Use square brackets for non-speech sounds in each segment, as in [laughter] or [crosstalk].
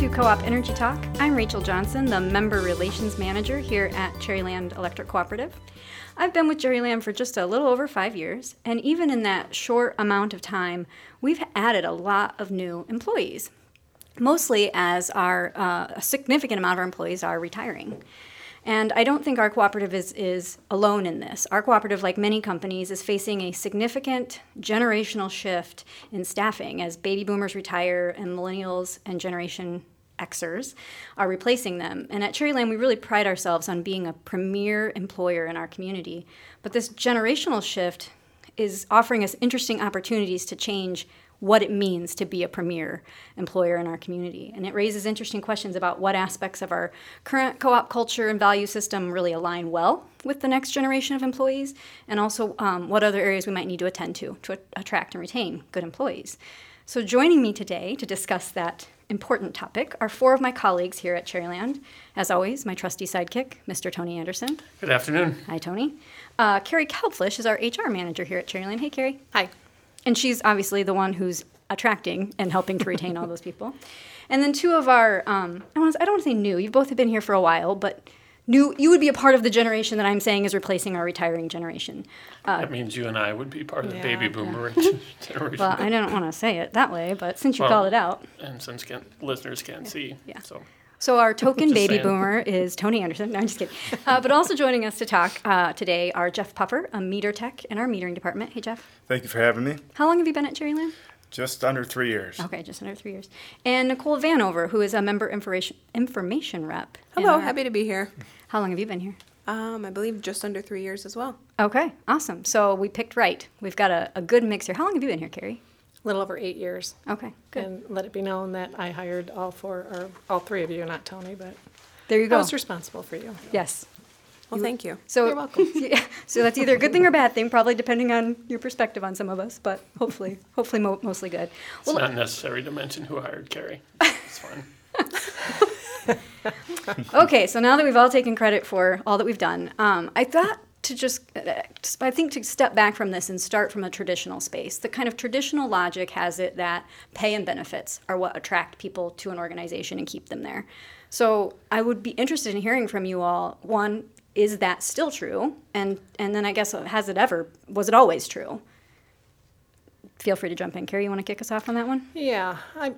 to Co op Energy Talk. I'm Rachel Johnson, the Member Relations Manager here at Cherryland Electric Cooperative. I've been with Cherryland for just a little over five years, and even in that short amount of time, we've added a lot of new employees, mostly as our uh, a significant amount of our employees are retiring. And I don't think our cooperative is, is alone in this. Our cooperative, like many companies, is facing a significant generational shift in staffing as baby boomers retire and millennials and Generation Xers are replacing them. And at Cherryland, we really pride ourselves on being a premier employer in our community. But this generational shift is offering us interesting opportunities to change what it means to be a premier employer in our community. And it raises interesting questions about what aspects of our current co op culture and value system really align well with the next generation of employees, and also um, what other areas we might need to attend to to attract and retain good employees. So, joining me today to discuss that important topic are four of my colleagues here at Cherryland. As always, my trusty sidekick, Mr. Tony Anderson. Good afternoon. Hi, Tony. Uh, Carrie Kalflish is our HR manager here at Cherryland. Hey, Carrie. Hi. And she's obviously the one who's attracting and helping to retain all those people. And then two of our, um, I, don't want to say new, you both have been here for a while, but new, you would be a part of the generation that I'm saying is replacing our retiring generation. that means you and I would be part of the Yeah. baby boomer [laughs] generation. Well, I don't want to say it that way, but since you Well- called it out. and since can, listeners can't see, Yeah. so So our token baby saying. boomer is Tony Anderson. No, I'm just kidding. [laughs] Uh, but also joining us to talk uh, today are Jeff Puffer, a meter tech in our metering department. Hey, Jeff. Thank you for having me. How long have you been at Cherryland? Just under three years. Okay, just under three years. And Nicole Vanover, who is a member information information rep. in Hello, our- happy to be here. How long have you been here? Um, I believe just under three years as well. Okay, awesome. So we picked right. We've got a, a good mix here. How long have you been here, Carrie? A little over eight years. Okay, good. And let it be known that I hired all four, or all three of you, not Tony, but there you I go. was responsible for you. yes. Well, thank you. So You're welcome. [laughs] yeah, so that's either a good thing or a bad thing, probably depending on your perspective on some of us, but hopefully, hopefully mo- mostly good. it's Well, not necessary to mention who hired Carrie. It's fine. [laughs] [laughs] Okay, so now that we've all taken credit for all that we've done, um, I thought to just, uh, just- I think to step back from this and start from a traditional space. The kind of traditional logic has it that pay and benefits are what attract people to an organization and keep them there. So I would be interested in hearing from you all. One, is that still true? And and then I guess uh, has it ever? Was it always true? Feel free to jump in, Carrie. You want to kick us off on that one? Yeah, I,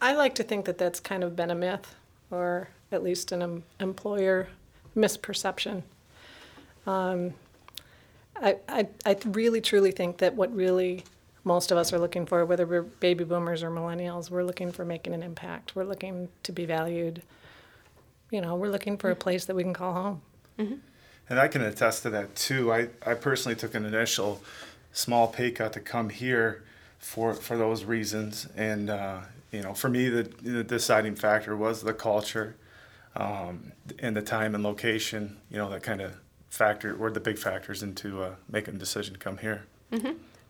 I like to think that that's kind of been a myth, or at least an em- employer misperception. Um, I, I, I really truly think that what really most of us are looking for, whether we're baby boomers or millennials, we're looking for making an impact. We're looking to be valued. You know, we're looking for a place that we can call home. And I can attest to that too. I, I personally took an initial small pay cut to come here for for those reasons. And uh, you know, for me, the, the deciding factor was the culture um, and the time and location. You know, that kind of factor were the big factors into uh, making a decision to come here.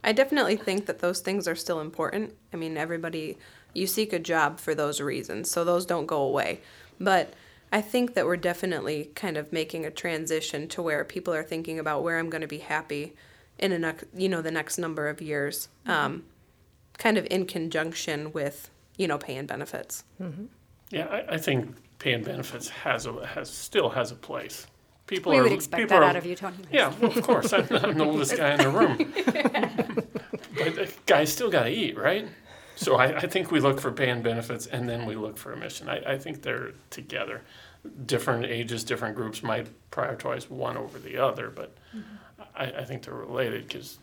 I definitely think that those things are still important. I mean, everybody, you seek a job for those reasons, so those don't go away. But I think that we're definitely kind of making a transition to where people are thinking about where I'm going to be happy in a next, you know, the next number of years, um, kind of in conjunction with, you know, pay and benefits. Yeah, I, I think pay and benefits has a has still has a place. People We are would expect people that are- out of you, Tony. Yeah, well, of course. I'm, I'm the oldest guy in the room. [laughs] but the guys still got to eat, right? So I, I think we look for pay and benefits and then we look for a mission. I, I think they're together. Different ages, different groups might prioritize one over the other, but mm-hmm. I, I think they're related because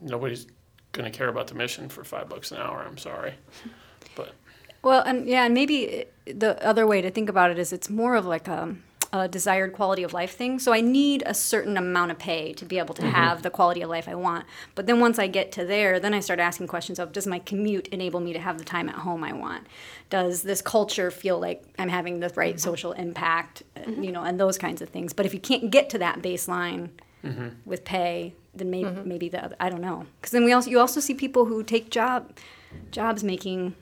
nobody's going to care about the mission for five bucks an hour. I'm sorry. But Well, and yeah, and maybe eh, the other way to think about it is it's more of like a, a desired quality of life thing. So I need a certain amount of pay to be able to mm-hmm. have the quality of life I want. But then once I get to there, then I start asking questions of does my commute enable me to have the time at home I want? Does this culture feel like I'm having the right mm-hmm. social impact? uh, You know, and those kinds of things. But if you can't get to that baseline with pay, then maybe maybe the other, I don't know. Because then we also you also see people who take job jobs making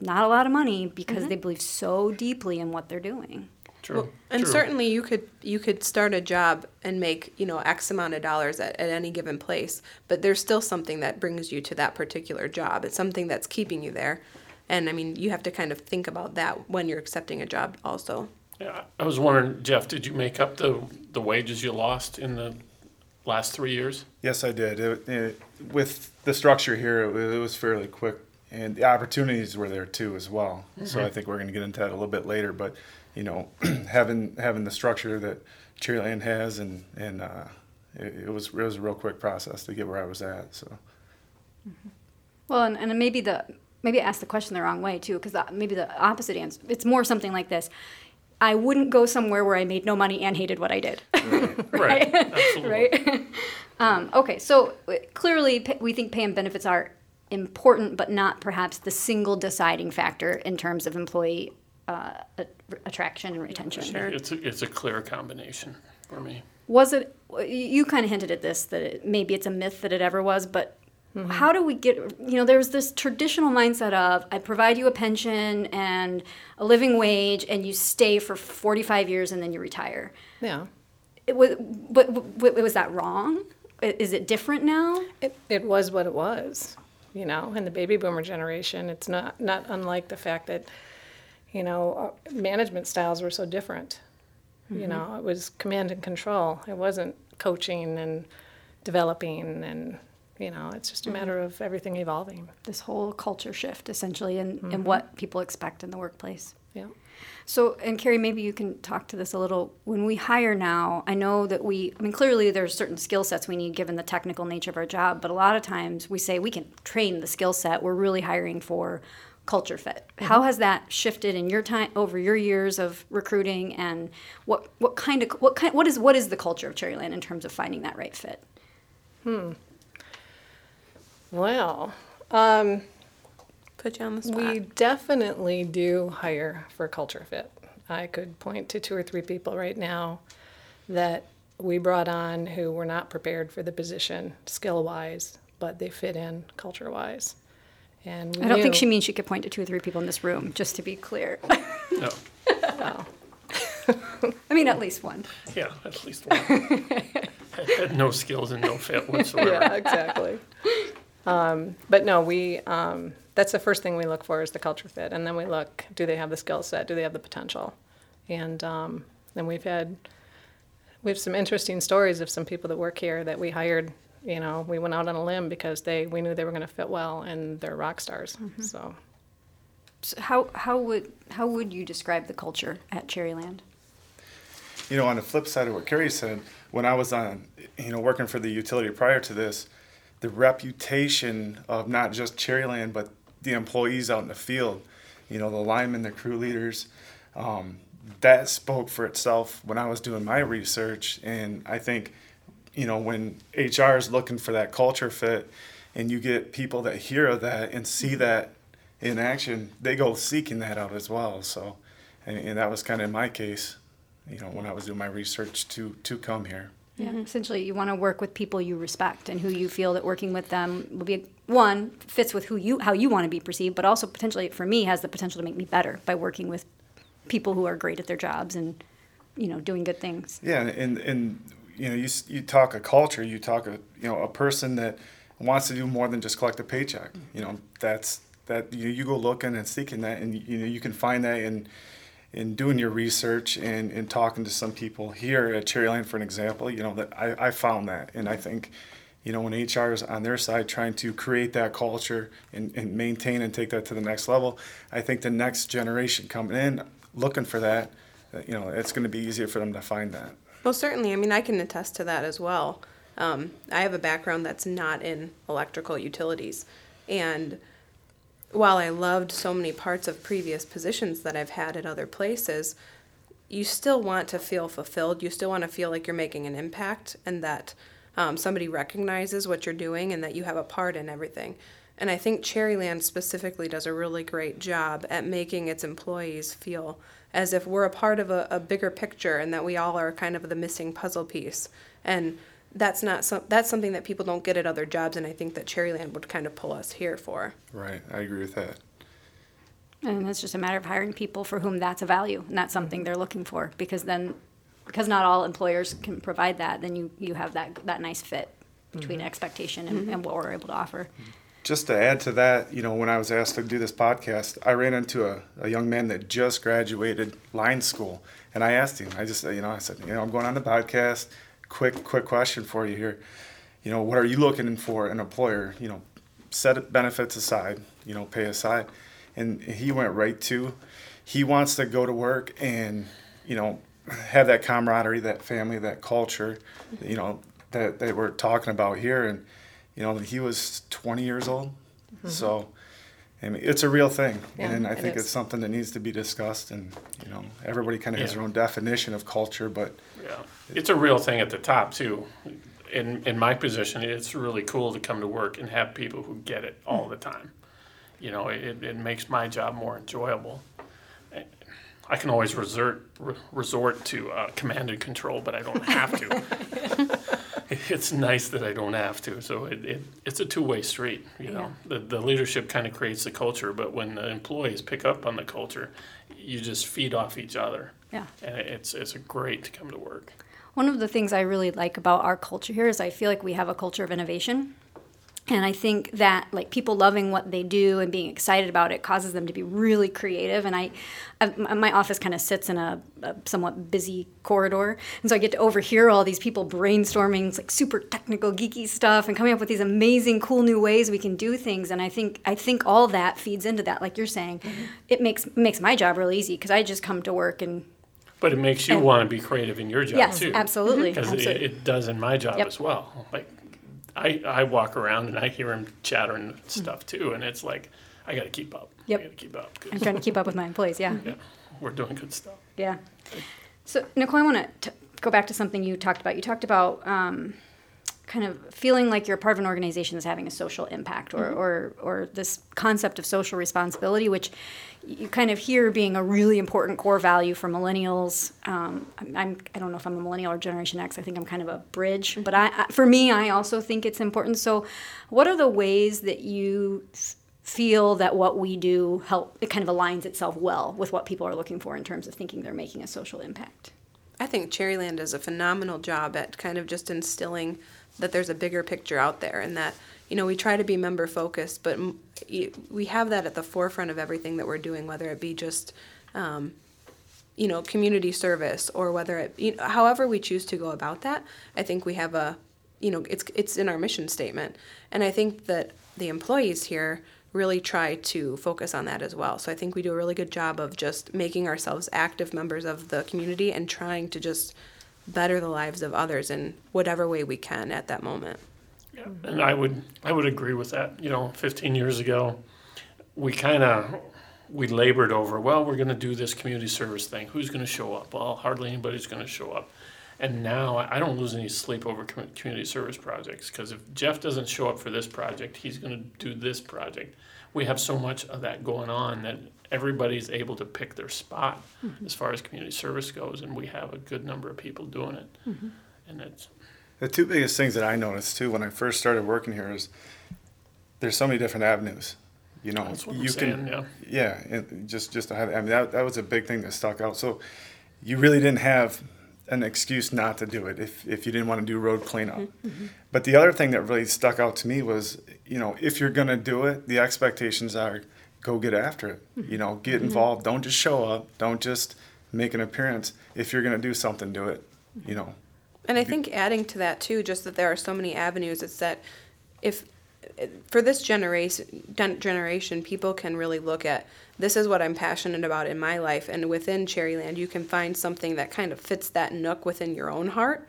not a lot of money because mm-hmm. they believe so deeply in what they're doing. true. And true. certainly you could you could start a job and make, you know, X amount of dollars at, at any given place, but there's still something that brings you to that particular job. It's something that's keeping you there. And I mean, you have to kind of think about that when you're accepting a job also. Yeah, I was wondering, Jeff, did you make up the, the wages you lost in the last three years? Yes, I did. It, it, with the structure here, it, it was fairly quick, and the opportunities were there too as well. So I think we're going to get into that a little bit later. But you know, [clears throat] having having the structure that Cherryland has, and and uh, it, it was it was a real quick process to get where I was at. So Well, and, and maybe the maybe I asked the question the wrong way too, because maybe the opposite answer. It's more something like this: I wouldn't go somewhere where I made no money and hated what I did. Right, [laughs] absolutely. [laughs] right? [laughs] um, okay, so uh, clearly we think pay and benefits are important, but not perhaps the single deciding factor in terms of employee uh, a- attraction and retention. It's a, it's a clear combination for me. Was it? You kind of hinted at this that it, maybe it's a myth that it ever was, but how do we get? You know, there's this traditional mindset of I provide you a pension and a living wage, and you stay for 45 years and then you retire. Yeah. It was, but, but was that wrong? Is it different now? It, it was what it was, you know, in the baby boomer generation. It's not, not unlike the fact that, you know, uh, management styles were so different. You mm-hmm. know, it was command and control. It wasn't coaching and developing and, you know, it's just a matter mm-hmm. of everything evolving. This whole culture shift, essentially, in, in mm-hmm. what people expect in the workplace. Yeah. So, and Carrie, maybe you can talk to this a little. When we hire now, I know that we, I mean, clearly there's certain skill sets we need given the technical nature of our job, but a lot of times we say we can train the skill set. We're really hiring for culture fit. How has that shifted in your time over your years of recruiting, and what what kind of what kind what is what is the culture of Cherryland in terms of finding that right fit? Hmm. Well, um, Put you on the spot. we definitely do hire for culture fit. I could point to two or three people right now that we brought on who were not prepared for the position skill wise, but they fit in culture wise. And we I don't think she means she could point to two or three people in this room, just to be clear. No, oh. [laughs] I mean, at least one. yeah, at least one. had, [laughs] had no skills and no fit [laughs] whatsoever. yeah, exactly. Um, but no, we, um, that's the first thing we look for is the culture fit. And then we look, do they have the skill set? Do they have the potential? And um, then we've had, we have some interesting stories of some people that work here that we hired. You know, we went out on a limb because they, we knew they were going to fit well and they're rock stars. So, So how how would how would you describe the culture at Cherryland? you know, on the flip side of what Carrie said, when I was on, you know, working for the utility prior to this, the reputation of not just Cherryland but the employees out in the field, you know, the linemen, the crew leaders, um, that spoke for itself when I was doing my research. And I think, you know, when HR is looking for that culture fit, and you get people that hear of that and see that in action, they go seeking that out as well. So, and, and that was kind of my case, you know, when I was doing my research to to come here. Yeah, mm-hmm. essentially, you want to work with people you respect and who you feel that working with them will be one fits with who you how you want to be perceived, but also potentially for me has the potential to make me better by working with people who are great at their jobs and you know doing good things. Yeah, and and you know, you you talk a culture, you talk a you know a person that wants to do more than just collect a paycheck. Mm-hmm. You know, that's that you you go looking and seeking that, and you know you can find that in in doing your research and, talking to some people here at Cherryland, for an example. You know that I, I found that, and I think. You know, when HR is on their side trying to create that culture and, and maintain and take that to the next level, I think the next generation coming in looking for that, uh, you know, it's going to be easier for them to find that. Well, certainly. I mean, I can attest to that as well. Um, I have a background that's not in electrical utilities. And while I loved so many parts of previous positions that I've had at other places, you still want to feel fulfilled. You still want to feel like you're making an impact and that um, somebody recognizes what you're doing and that you have a part in everything. And I think Cherryland specifically does a really great job at making its employees feel as if we're a part of a, a bigger picture and that we all are kind of the missing puzzle piece. And that's not some, that's something that people don't get at other jobs, and I think that Cherryland would kind of pull us here for. Right, I agree with that. And it's just a matter of hiring people for whom that's a value and that's something they're looking for because then because not all employers can provide that, then you, you have that that nice fit between mm-hmm. expectation and, and what we're able to offer. just to add to that, you know, when I was asked to do this podcast, I ran into a, a young man that just graduated line school. And I asked him, I just, you know, I said, you know, I'm going on the podcast. Quick, quick question for you here. You know, what are you looking for an employer? You know, set benefits aside, you know, pay aside. And he went right to, he wants to go to work and, you know, have that camaraderie, that family, that culture, you know, that, that we're talking about here. And, you know, he was 20 years old. Mm-hmm. So, I mean, it's a real thing. Yeah, and I it think is. it's something that needs to be discussed. And, you know, everybody kind of has their own definition of culture, but Yeah, it's a real thing at the top too. In in my position, it's really cool to come to work and have people who get it all the time. You know, it, it makes my job more enjoyable. I can always resort resort to uh, command and control, but I don't have to. [laughs] [laughs] it's nice that I don't have to. So it, it it's a two way street. You know, the the leadership kind of creates the culture, but when the employees pick up on the culture, you just feed off each other. Yeah. And it's it's great to come to work. One of the things I really like about our culture here is I feel like we have a culture of innovation. And I think that like people loving what they do and being excited about it causes them to be really creative. And I, uh, I my office kind of sits in a, a somewhat busy corridor, and so I get to overhear all these people brainstorming like super technical, geeky stuff and coming up with these amazing, cool new ways we can do things. And I think I think all that feeds into that, like you're saying, mm-hmm. it makes makes my job really easy because I just come to work and But it makes you And- want to be creative in your job yes, too. absolutely, Because it, it does in my job Yep. as well. Like, I, I walk around and I hear him chattering stuff too, and it's like, I got to keep up. Yep. I got to keep up. I'm trying to keep up with my employees. Yeah. yeah, we're doing good stuff. Yeah. So, Nicole, I want to go back to something you talked about. You talked about um, kind of feeling like you're part of an organization that's having a social impact or, or, or this concept of social responsibility, which you kind of hear being a really important core value for millennials. Um, I'm, I'm, I don't know if I'm a millennial or Generation X. I think I'm kind of a bridge. But I, I, for me, I also think it's important. So, what are the ways that you feel that what we do help it kind of aligns itself well with what people are looking for in terms of thinking they're making a social impact I think Cherryland does a phenomenal job at kind of just instilling that there's a bigger picture out there and that, you know, we try to be member focused, but we have that at the forefront of everything that we're doing, whether it be just, um, you know, community service or whether it, you know, however we choose to go about that. I think we have a, you know, it's it's in our mission statement, and I think that the employees here really try to focus on that as well. So I think we do a really good job of just making ourselves active members of the community and trying to just better the lives of others in whatever way we can at that moment. Yeah, and I would I would agree with that. You know, 15 years ago, we kind of we labored over. Well, we're going to do this community service thing. Who's going to show up? Well, hardly anybody's going to show up. And now I I don't lose any sleep over community service projects because if Jeff doesn't show up for this project, he's going to do this project. We have so much of that going on that everybody's able to pick their spot mm-hmm. as far as community service goes, and we have a good number of people doing it. Mm-hmm. And it's The two biggest things that I noticed too when I first started working here is there's so many different avenues. You know, That's what I'm you saying, can, yeah. yeah, and just just to have, I mean, that that was a big thing that stuck out. So, you really didn't have an excuse not to do it if if you didn't want to do road cleanup. Mm-hmm. But the other thing that really stuck out to me was, you know, if you're gonna do it, the expectations are go get after it. You mm-hmm. know, get mm-hmm. involved. Don't just show up. Don't just make an appearance. If you're gonna do something, do it. You know. And I think adding to that too, just that there are so many avenues. It's that if for this generation generation, people can really look at this is what I'm passionate about in my life, and within Cherryland, you can find something that kind of fits that nook within your own heart,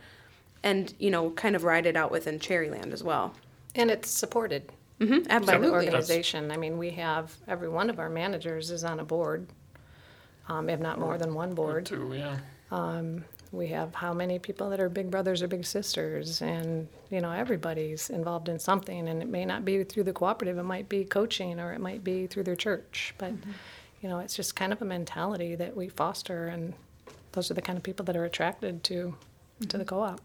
and you know, kind of ride it out within Cherryland as well. And it's supported hmm by the absolutely. organization. I mean, we have, every one of our managers is on a board, um, if not more than one board. too, yeah. We have how many people that are big brothers or big sisters, and you know everybody's involved in something. And it may not be through the cooperative; it might be coaching, or it might be through their church. But you know, it's just kind of a mentality that we foster, and those are the kind of people that are attracted to to the co-op.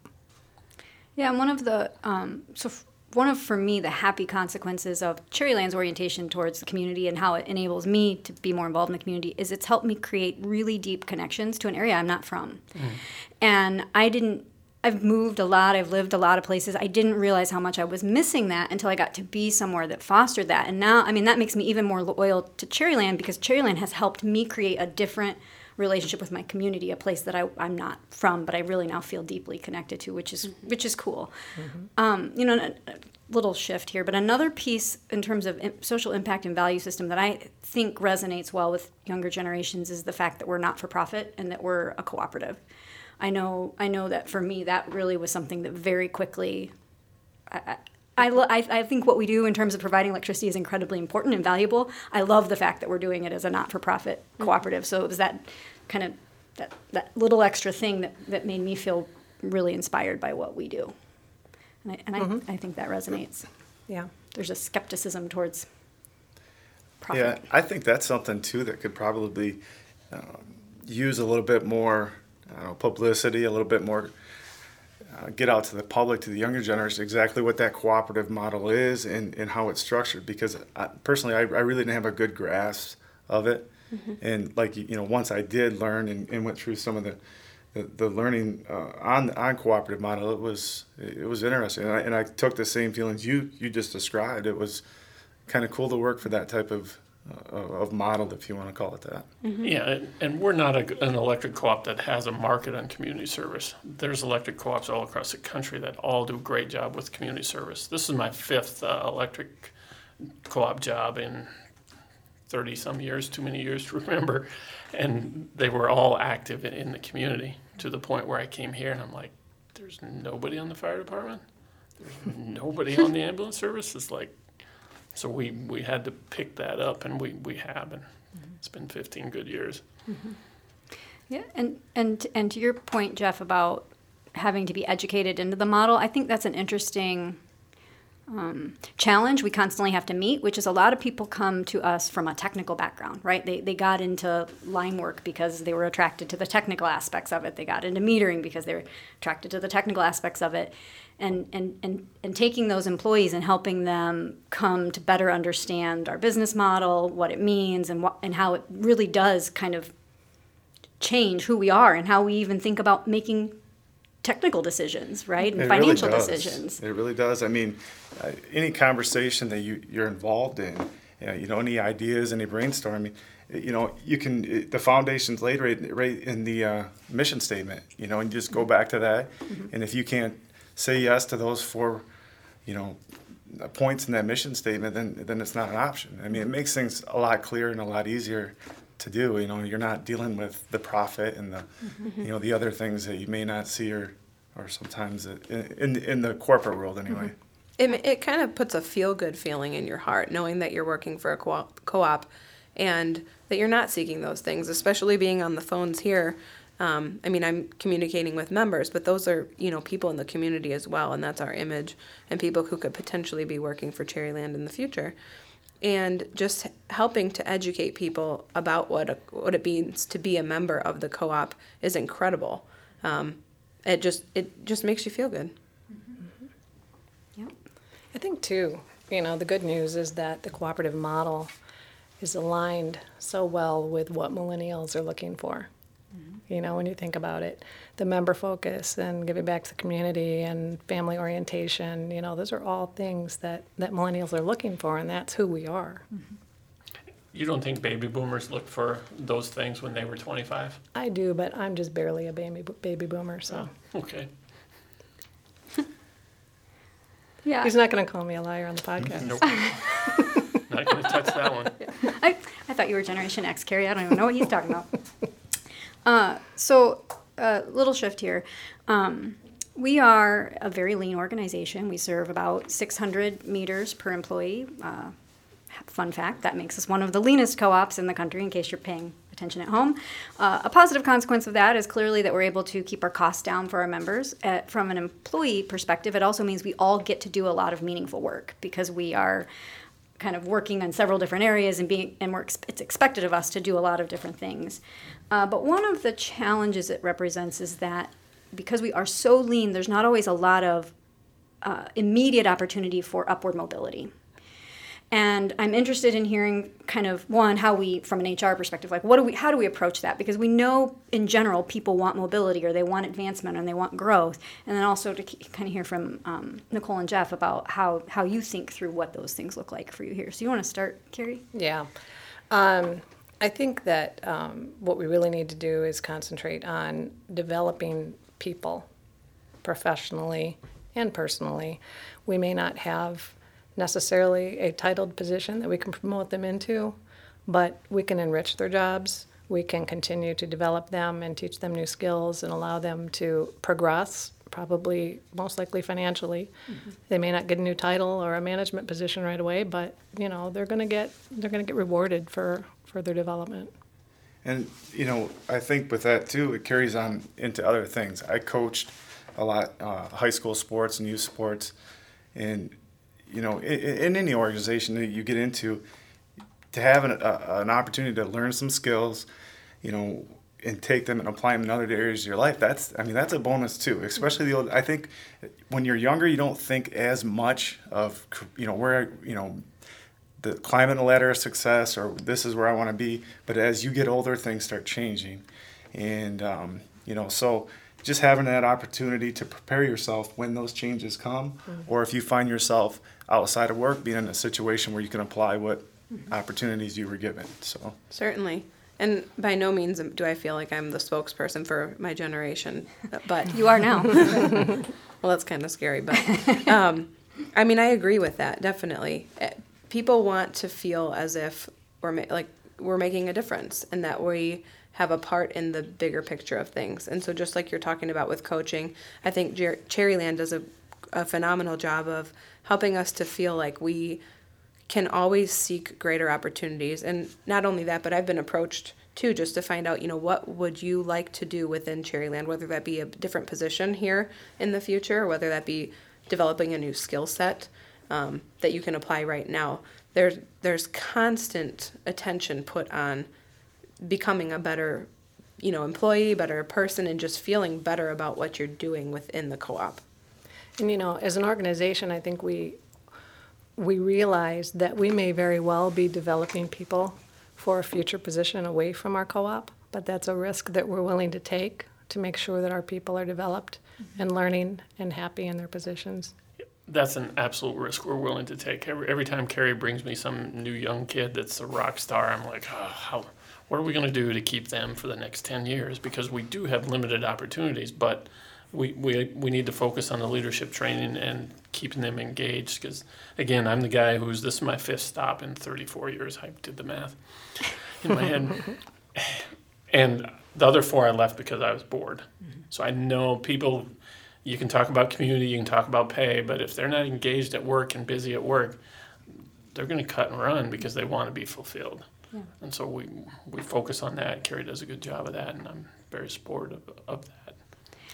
Yeah, and one of the um, so f- one of for me the happy consequences of Cherryland's orientation towards the community and how it enables me to be more involved in the community is it's helped me create really deep connections to an area I'm not from, mm-hmm. and I didn't. I've moved a lot. I've lived a lot of places. I didn't realize how much I was missing that until I got to be somewhere that fostered that. And now, I mean, that makes me even more loyal to Cherryland because Cherryland has helped me create a different relationship with my community, a place that I, I'm not from, but I really now feel deeply connected to, which is which is cool. Um, you know, a, a little shift here, but another piece in terms of social impact and value system that I think resonates well with younger generations is the fact that we're not for profit and that we're a cooperative. I know I know that for me that really was something that very quickly I, I, lo- I, I think what we do in terms of providing electricity is incredibly important and valuable. I love the fact that we're doing it as a not-for-profit cooperative. So it was that kind of that, that little extra thing that, that made me feel really inspired by what we do. And I, and I, I think that resonates. Yeah. There's a skepticism towards profit. Yeah, I think that's something too that could probably uh, use a little bit more I don't know, publicity, a little bit more uh, get out to the public, to the younger generation, exactly what that cooperative model is and, and how it's structured. Because I, personally, I, I really didn't have a good grasp of it. And like you know, once I did learn and, and went through some of the the, the learning uh, on on cooperative model, it was it was interesting, and I, and I took the same feelings you you just described. It was kind of cool to work for that type of of model, if you want to call it that. Yeah, and, and we're not a, an electric co-op that has a market on community service. There's electric co-ops all across the country that all do a great job with community service. This is my fifth uh, electric co-op job in 30 some years, too many years to remember. And they were all active in, in the community to the point where I came here and I'm like, there's nobody on the fire department. There's nobody on the ambulance service. It's like, so we, we had to pick that up and we, we have. And it's been 15 good years. Yeah, and and and to your point, Jeff, about having to be educated into the model, I think that's an interesting um, challenge we constantly have to meet, which is a lot of people come to us from a technical background, right? They, they got into line work because they were attracted to the technical aspects of it. They got into metering because they were attracted to the technical aspects of it. And, and, and, and taking those employees and helping them come to better understand our business model, what it means, and, what, and how it really does kind of change who we are and how we even think about making technical decisions, right? And It financial really decisions. It really does. I mean, uh, any conversation that you, you're involved in, you know, you know, any ideas, any brainstorming, you know, you can, it- the foundation's laid right, right in the uh, mission statement, you know, and you just go back to that. And if you can't say yes to those four, you know, points in that mission statement, then, then it's not an option. I mean, it makes things a lot clearer and a lot easier to do. You know, you're not dealing with the profit and the, mm-hmm. you know, the other things that you may not see or, or sometimes in, in, in the corporate world anyway. Mm-hmm. It, it kind of puts a feel good feeling in your heart knowing that you're working for a co op and that you're not seeking those things, especially being on the phones here. Um, I mean, I'm communicating with members, but those are, you know, people in the community as well, and that's our image and people who could potentially be working for Cherryland in the future. And just helping to educate people about what a, what it means to be a member of the co-op is incredible. Um, it just it just makes you feel good. Yep. I think too, you know, the good news is that the cooperative model is aligned so well with what millennials are looking for. You know, when you think about it, the member focus and giving back to the community and family orientation, you know, those are all things that, that millennials are looking for, and that's who we are. Mm-hmm. You don't think baby boomers looked for those things when they were 25? I do, but I'm just barely a baby, baby boomer, so. Oh, okay. [laughs] Yeah. He's not going to call me a liar on the podcast. Nope. Not going to touch that one. [laughs] I, I thought you were Generation X, Carrie. I don't even know what he's talking about. [laughs] Uh, so, uh, little shift here. Um, we are a very lean organization. We serve about 600 meters per employee. Uh, fun fact that makes us one of the leanest co ops in the country, in case you're paying attention at home. Uh, a positive consequence of that is clearly that we're able to keep our costs down for our members. Uh, from an employee perspective, it also means we all get to do a lot of meaningful work because we are kind of working on several different areas and being and we're it's expected of us to do a lot of different things. Uh, but one of the challenges it represents is that because we are so lean, there's not always a lot of uh, immediate opportunity for upward mobility. And I'm interested in hearing kind of one how we, from an HR perspective, like what do we, how do we approach that? Because we know in general people want mobility or they want advancement and they want growth. And then also to kind of hear from um, Nicole and Jeff about how how you think through what those things look like for you here. So you want to start, Carrie? Yeah. Um, I think that um, what we really need to do is concentrate on developing people professionally and personally. We may not have necessarily a titled position that we can promote them into, but we can enrich their jobs. We can continue to develop them and teach them new skills and allow them to progress, probably most likely financially. Mm-hmm. They may not get a new title or a management position right away, but you know they're going to get they're going to get rewarded for for their development. And you know, I think with that too, it carries on into other things. I coached a lot uh, high school sports and youth sports, and you know, in, in any organization that you get into, to have an, a, an opportunity to learn some skills, you know, and take them and apply them in other areas of your life. That's, I mean, that's a bonus too. Especially the old. I think when you're younger, you don't think as much of, you know, where you know, the climbing the ladder of success or this is where I want to be. But as you get older, things start changing, and um, you know, so just having that opportunity to prepare yourself when those changes come, mm-hmm. or if you find yourself outside of work, being in a situation where you can apply what mm-hmm. opportunities you were given. So certainly. And by no means do I feel like I'm the spokesperson for my generation, but you are now. [laughs] well, that's kind of scary, but um, I mean, I agree with that definitely. Eh, people want to feel as if we're ma- like we're making a difference and that we have a part in the bigger picture of things. And so, just like you're talking about with coaching, I think Jer- Cherryland does a, a phenomenal job of helping us to feel like we can always seek greater opportunities. And not only that, but I've been approached too just to find out, you know, what would you like to do within Cherryland, whether that be a different position here in the future, whether that be developing a new skill set um, that you can apply right now. There's there's constant attention put on becoming a better, you know, employee, better person, and just feeling better about what you're doing within the co-op. And you know, as an organization, I think we we realize that we may very well be developing people for a future position away from our co-op, but that's a risk that we're willing to take to make sure that our people are developed mm-hmm. and learning and happy in their positions. That's an absolute risk we're willing to take. Every, every time Carrie brings me some new young kid that's a rock star, I'm like, oh, how, what are we going to do to keep them for the next 10 years? Because we do have limited opportunities, but – we, we, we need to focus on the leadership training and keeping them engaged because again i'm the guy who's this is my fifth stop in 34 years i did the math in my head [laughs] and the other four i left because i was bored mm-hmm. so i know people you can talk about community you can talk about pay but if they're not engaged at work and busy at work they're going to cut and run because they want to be fulfilled yeah. and so we we focus on that carrie does a good job of that and i'm very supportive of that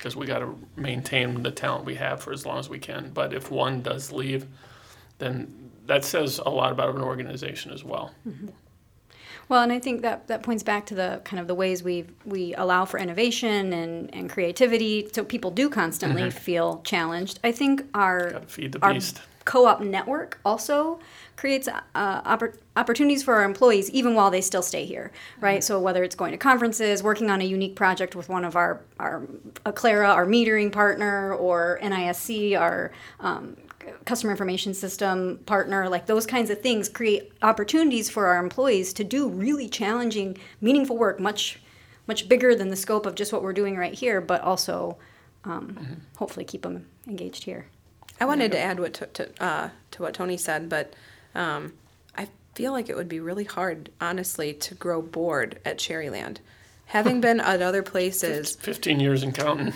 because we got to maintain the talent we have for as long as we can. But if one does leave, then that says a lot about an organization as well. Mm-hmm. Well, and I think that that points back to the kind of the ways we we allow for innovation and, and creativity, so people do constantly mm-hmm. feel challenged. I think our feed the beast. Our, co-op network also creates uh, oppor- opportunities for our employees even while they still stay here right mm-hmm. so whether it's going to conferences working on a unique project with one of our our Aclara, our metering partner or NISC our um, customer information system partner like those kinds of things create opportunities for our employees to do really challenging meaningful work much much bigger than the scope of just what we're doing right here but also um, mm-hmm. hopefully keep them engaged here I wanted to add what to, to, uh, to what Tony said, but um, I feel like it would be really hard, honestly, to grow bored at Cherryland. Having been at other [laughs] places, fifteen years in counting.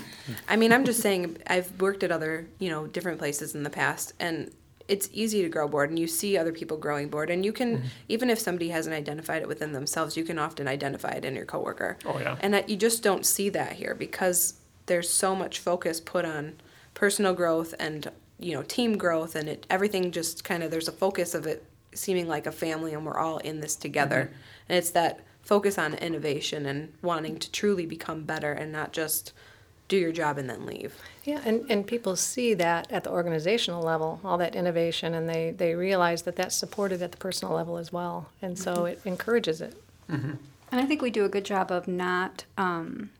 I mean, I'm just saying, I've worked at other, you know, different places in the past, and it's easy to grow bored, and you see other people growing bored, and you can, mm-hmm. even if somebody hasn't identified it within themselves, you can often identify it in your coworker. Oh yeah. And that you just don't see that here because there's so much focus put on personal growth and you know team growth and it everything just kind of there's a focus of it seeming like a family and we're all in this together mm-hmm. and it's that focus on innovation and wanting to truly become better and not just do your job and then leave. Yeah, and, and people see that at the organizational level, all that innovation, and they, they realize that that's supported at the personal level as well. And so it encourages it. And I think we do a good job of not um,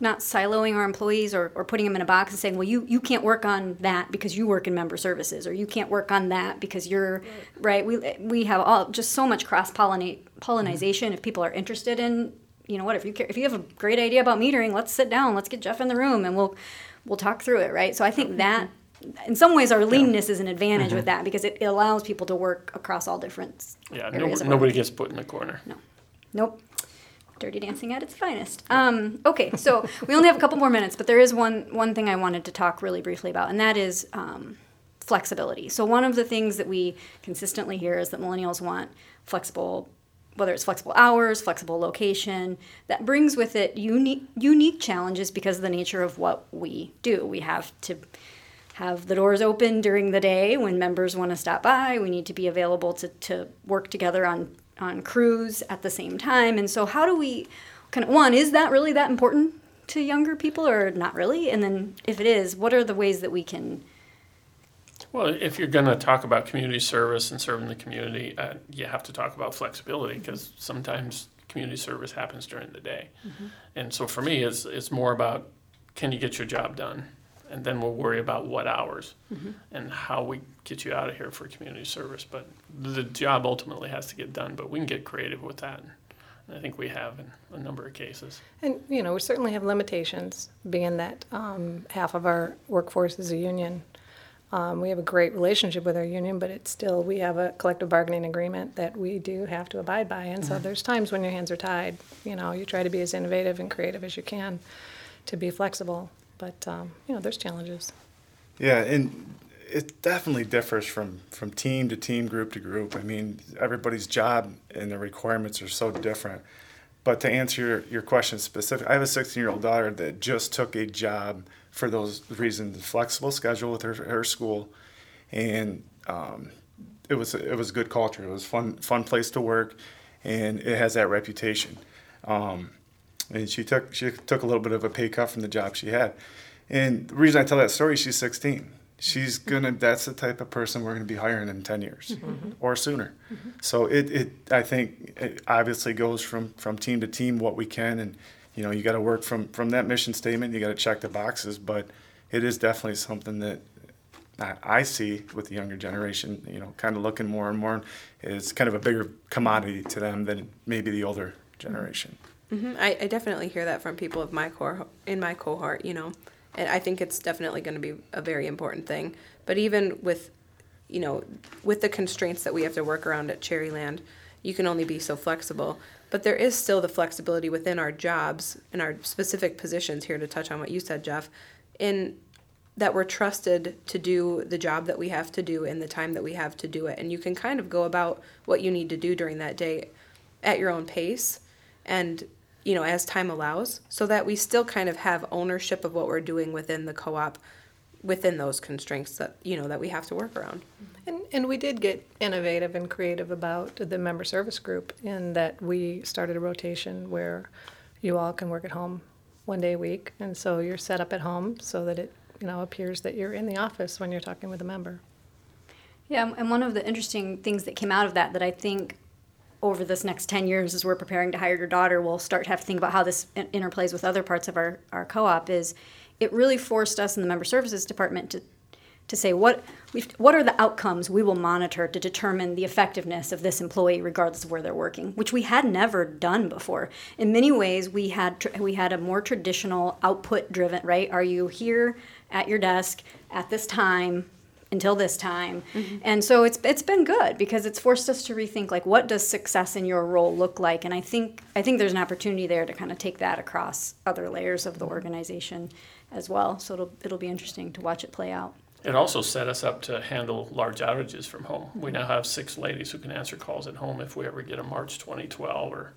not siloing our employees or, or putting them in a box and saying, well, you, you can't work on that because you work in member services, or you can't work on that because you're right. We we have all just so much cross pollinate mm-hmm. pollination. If people are interested in, you know, what if you care, if you have a great idea about metering, let's sit down, let's get Jeff in the room, and we'll we'll talk through it, right? So I think mm-hmm. that. In some ways, our leanness is an advantage with mm-hmm. that because it, it allows people to work across all different Yeah, areas nobody, of nobody work. gets put in the corner. No. Nope. Dirty Dancing at its finest. Um, okay, so we only have a couple more minutes, but there is one one thing I wanted to talk really briefly about, and that is um, flexibility. So one of the things that we consistently hear is that millennials want flexible, whether it's flexible hours, flexible location. That brings with it unique unique challenges because of the nature of what we do. We have to have the doors open during the day when members want to stop by. We need to be available to, to work together on, on crews at the same time. And so, how do we kind of one, is that really that important to younger people or not really? And then, if it is, what are the ways that we can? Well, if you're going to talk about community service and serving the community, uh, you have to talk about flexibility because sometimes community service happens during the day. And so for me, it's, it's more about can you get your job done? And then we'll worry about what hours and how we get you out of here for community service. But the job ultimately has to get done, but we can get creative with that. And I think we have in a number of cases. And, you know, we certainly have limitations, being that um, half of our workforce is a union. Um, we have a great relationship with our union, but it's still, we have a collective bargaining agreement that we do have to abide by. And so there's times when your hands are tied. You know, you try to be as innovative and creative as you can to be flexible. But, um, you know, there's challenges. Yeah, and it definitely differs from, from team to team, group to group. I mean, everybody's job and the requirements are so different. But to answer your, your question specific, I have a 16 year old daughter that just took a job for those reasons, flexible schedule with her, her school, and um, it was it was good culture. It was fun fun place to work, and it has that reputation. Um, and she took she took a little bit of a pay cut from the job she had. And the reason I tell that story, she's 16. She's mm-hmm. gonna. That's the type of person we're gonna be hiring in 10 years mm-hmm. Mm-hmm. or sooner. So it, it I think it obviously goes from from team to team what we can, and you know you got to work from from that mission statement. You got to check the boxes, but it is definitely something that I I see with the younger generation, you know, kind of looking more and more is kind of a bigger commodity to them than maybe the older generation. Hmm I, I definitely hear that from people of my core in my cohort, you know, and I think it's definitely going to be a very important thing. But even with, you know, with the constraints that we have to work around at Cherryland, you can only be so flexible. But there is still the flexibility within our jobs and our specific positions here to touch on what you said, Jeff, in that we're trusted to do the job that we have to do in the time that we have to do it. And you can kind of go about what you need to do during that day at your own pace and you know as time allows so that we still kind of have ownership of what we're doing within the co-op within those constraints that you know that we have to work around And, and we did get innovative and creative about the member service group in that we started a rotation where you all can work at home one day a week. And so you're set up at home so that it, you know, appears that you're in the office when you're talking with a member. Yeah, and one of the interesting things that came out of that that I think over this next 10 years as we're preparing to hire your daughter we'll start to have to think about how this interplays with other parts of our, our co-op is it really forced us in the member services department to to say what what are the outcomes we will monitor to determine the effectiveness of this employee regardless of where they're working which we had never done before. In many ways we had tr- we had a more traditional output driven right? Are you here at your desk at this time until this time. Mm-hmm. And so it's it's been good because it's forced us to rethink like what does success in your role look like? And I think I think there's an opportunity there to kind of take that across other layers of the mm-hmm. organization as well. So it'll it'll be interesting to watch it play out. It also set us up to handle large outages from home. We mm-hmm. now have six ladies who can answer calls at home if we ever get a March 2012 or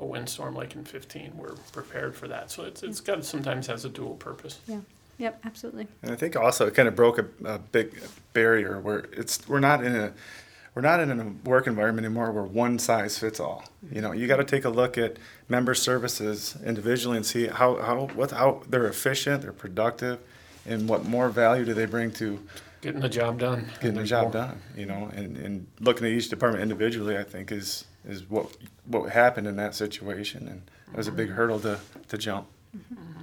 a windstorm like in 15. We're prepared for that. So it's, it's got sometimes has a dual purpose. Yeah. Yep, absolutely. And I think also it kind of broke a, a big barrier where it's we're not in a we're not in a work environment anymore where one size fits all. You know, you got to take a look at member services individually and see how, how what how they're efficient, they're productive, and what more value do they bring to Getting the job done. getting the job done. You know, and, and looking at each department individually, I think is is what what happened in that situation, and it was a big mm-hmm. hurdle to to jump. Mm-hmm.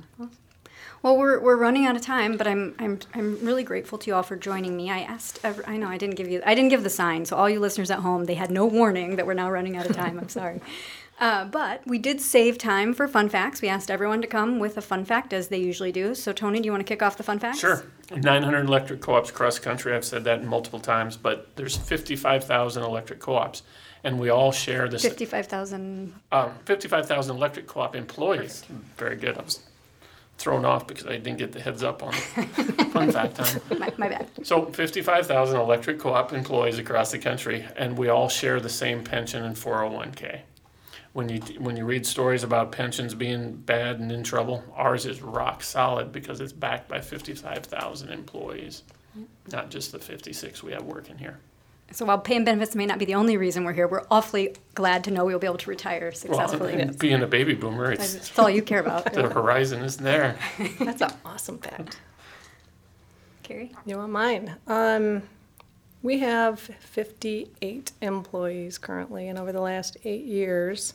Well, we're, we're running out of time, but I'm, I'm, I'm really grateful to you all for joining me. I asked, ev- I know I didn't give you, I didn't give the sign, so all you listeners at home, they had no warning that we're now running out of time. I'm sorry. [laughs] Uh, but we did save time for fun facts. We asked everyone to come with a fun fact as they usually do. So, Tony, do you want to kick off the fun facts? Sure. 900 electric co-ops across country. I've said that multiple times, but there's 55,000 electric co-ops, and we all share this. 55,000. Um, 55,000 electric co-op employees. Very good. I was thrown off because I didn't get the heads up on [laughs] fun fact time. My, my bad. So 55,000 electric co-op employees across the country, and we all share the same pension and 401k. When you when you read stories about pensions being bad and in trouble, ours is rock solid because it's backed by 55,000 employees, not just the 56 we have working here. So, while pay and benefits may not be the only reason we're here, we're awfully glad to know we'll be able to retire successfully. and being a baby boomer, it's That's all you care about. [laughs] the horizon isn't there. That's an awesome fact. Carrie? You want mine? Um, we have 58 employees currently, and over the last eight years,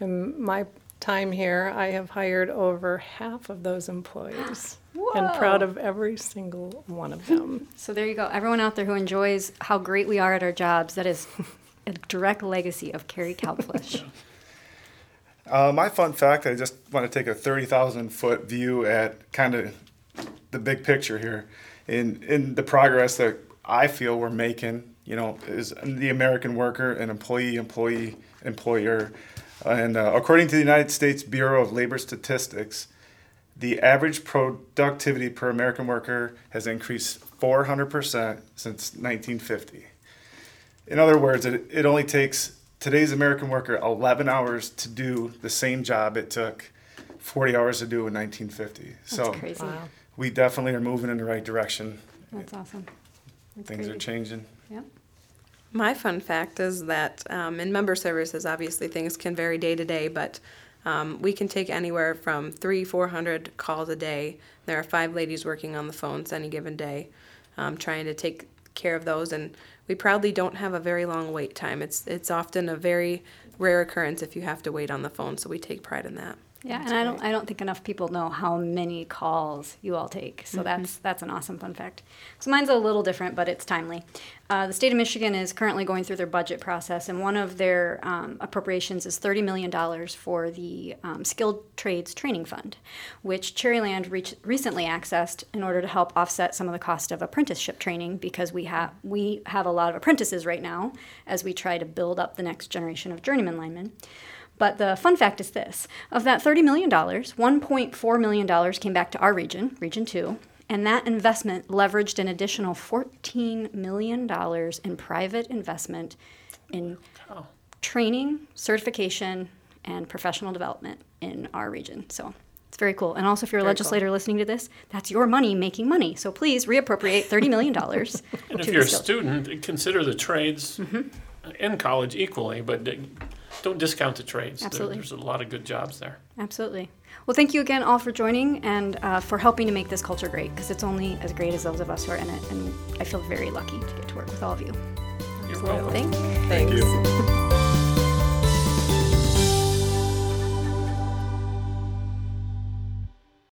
in my time here, I have hired over half of those employees. [gasps] And proud of every single one of them. So there you go. Everyone out there who enjoys how great we are at our jobs, that is [laughs] a direct legacy of Carrie Kalflish. [laughs] Uh, my fun fact, I just want to take a 30,000 foot view at kind of the big picture here in, in the progress that I feel we're making, you know, is the American worker and employee, employee, employer. And uh, according to the United States Bureau of Labor Statistics, the average productivity per American worker has increased 400% since 1950. In other words, it, it only takes today's American worker 11 hours to do the same job it took 40 hours to do in 1950. That's so crazy. Wow. we definitely are moving in the right direction. That's awesome. That's Things are changing. Yep. My fun fact is that um, in member services, obviously things can vary day to day, but um, we can take anywhere from three, four hundred calls a day. There are five ladies working on the phones any given day, um, trying to take care of those, and we proudly don't have a very long wait time. It's it's often a very rare occurrence if you have to wait on the phone, so we take pride in that. Yeah, and I don't I don't think enough people know how many calls you all take. So that's that's an awesome fun fact. So mine's a little different, but it's timely. Uh, the state of Michigan is currently going through their budget process, and one of their um, appropriations is thirty million dollars for the um, Skilled Trades Training Fund, which Cherryland reach, recently accessed in order to help offset some of the cost of apprenticeship training because we have we have a lot of apprentices right now as we try to build up the next generation of journeyman linemen. But the fun fact is this of that $30 million, $1.4 million came back to our region, Region 2, and that investment leveraged an additional $14 million in private investment in Oh. training, certification, and professional development in our region. So it's very cool. And also, if you're a Very legislator listening to this, that's your money making money. So please reappropriate $30 million. [laughs] And if you're a student, consider the trades Mm-hmm. in college equally, but don't discount the trades. There- Absolutely. There's a lot of good jobs there. Absolutely. Well, thank you again all for joining and uh, for helping to make this culture great because it's only as great as those of us who are in it. And I feel very lucky to get to work with all of you. You're welcome. Thank, Thank thanks. you.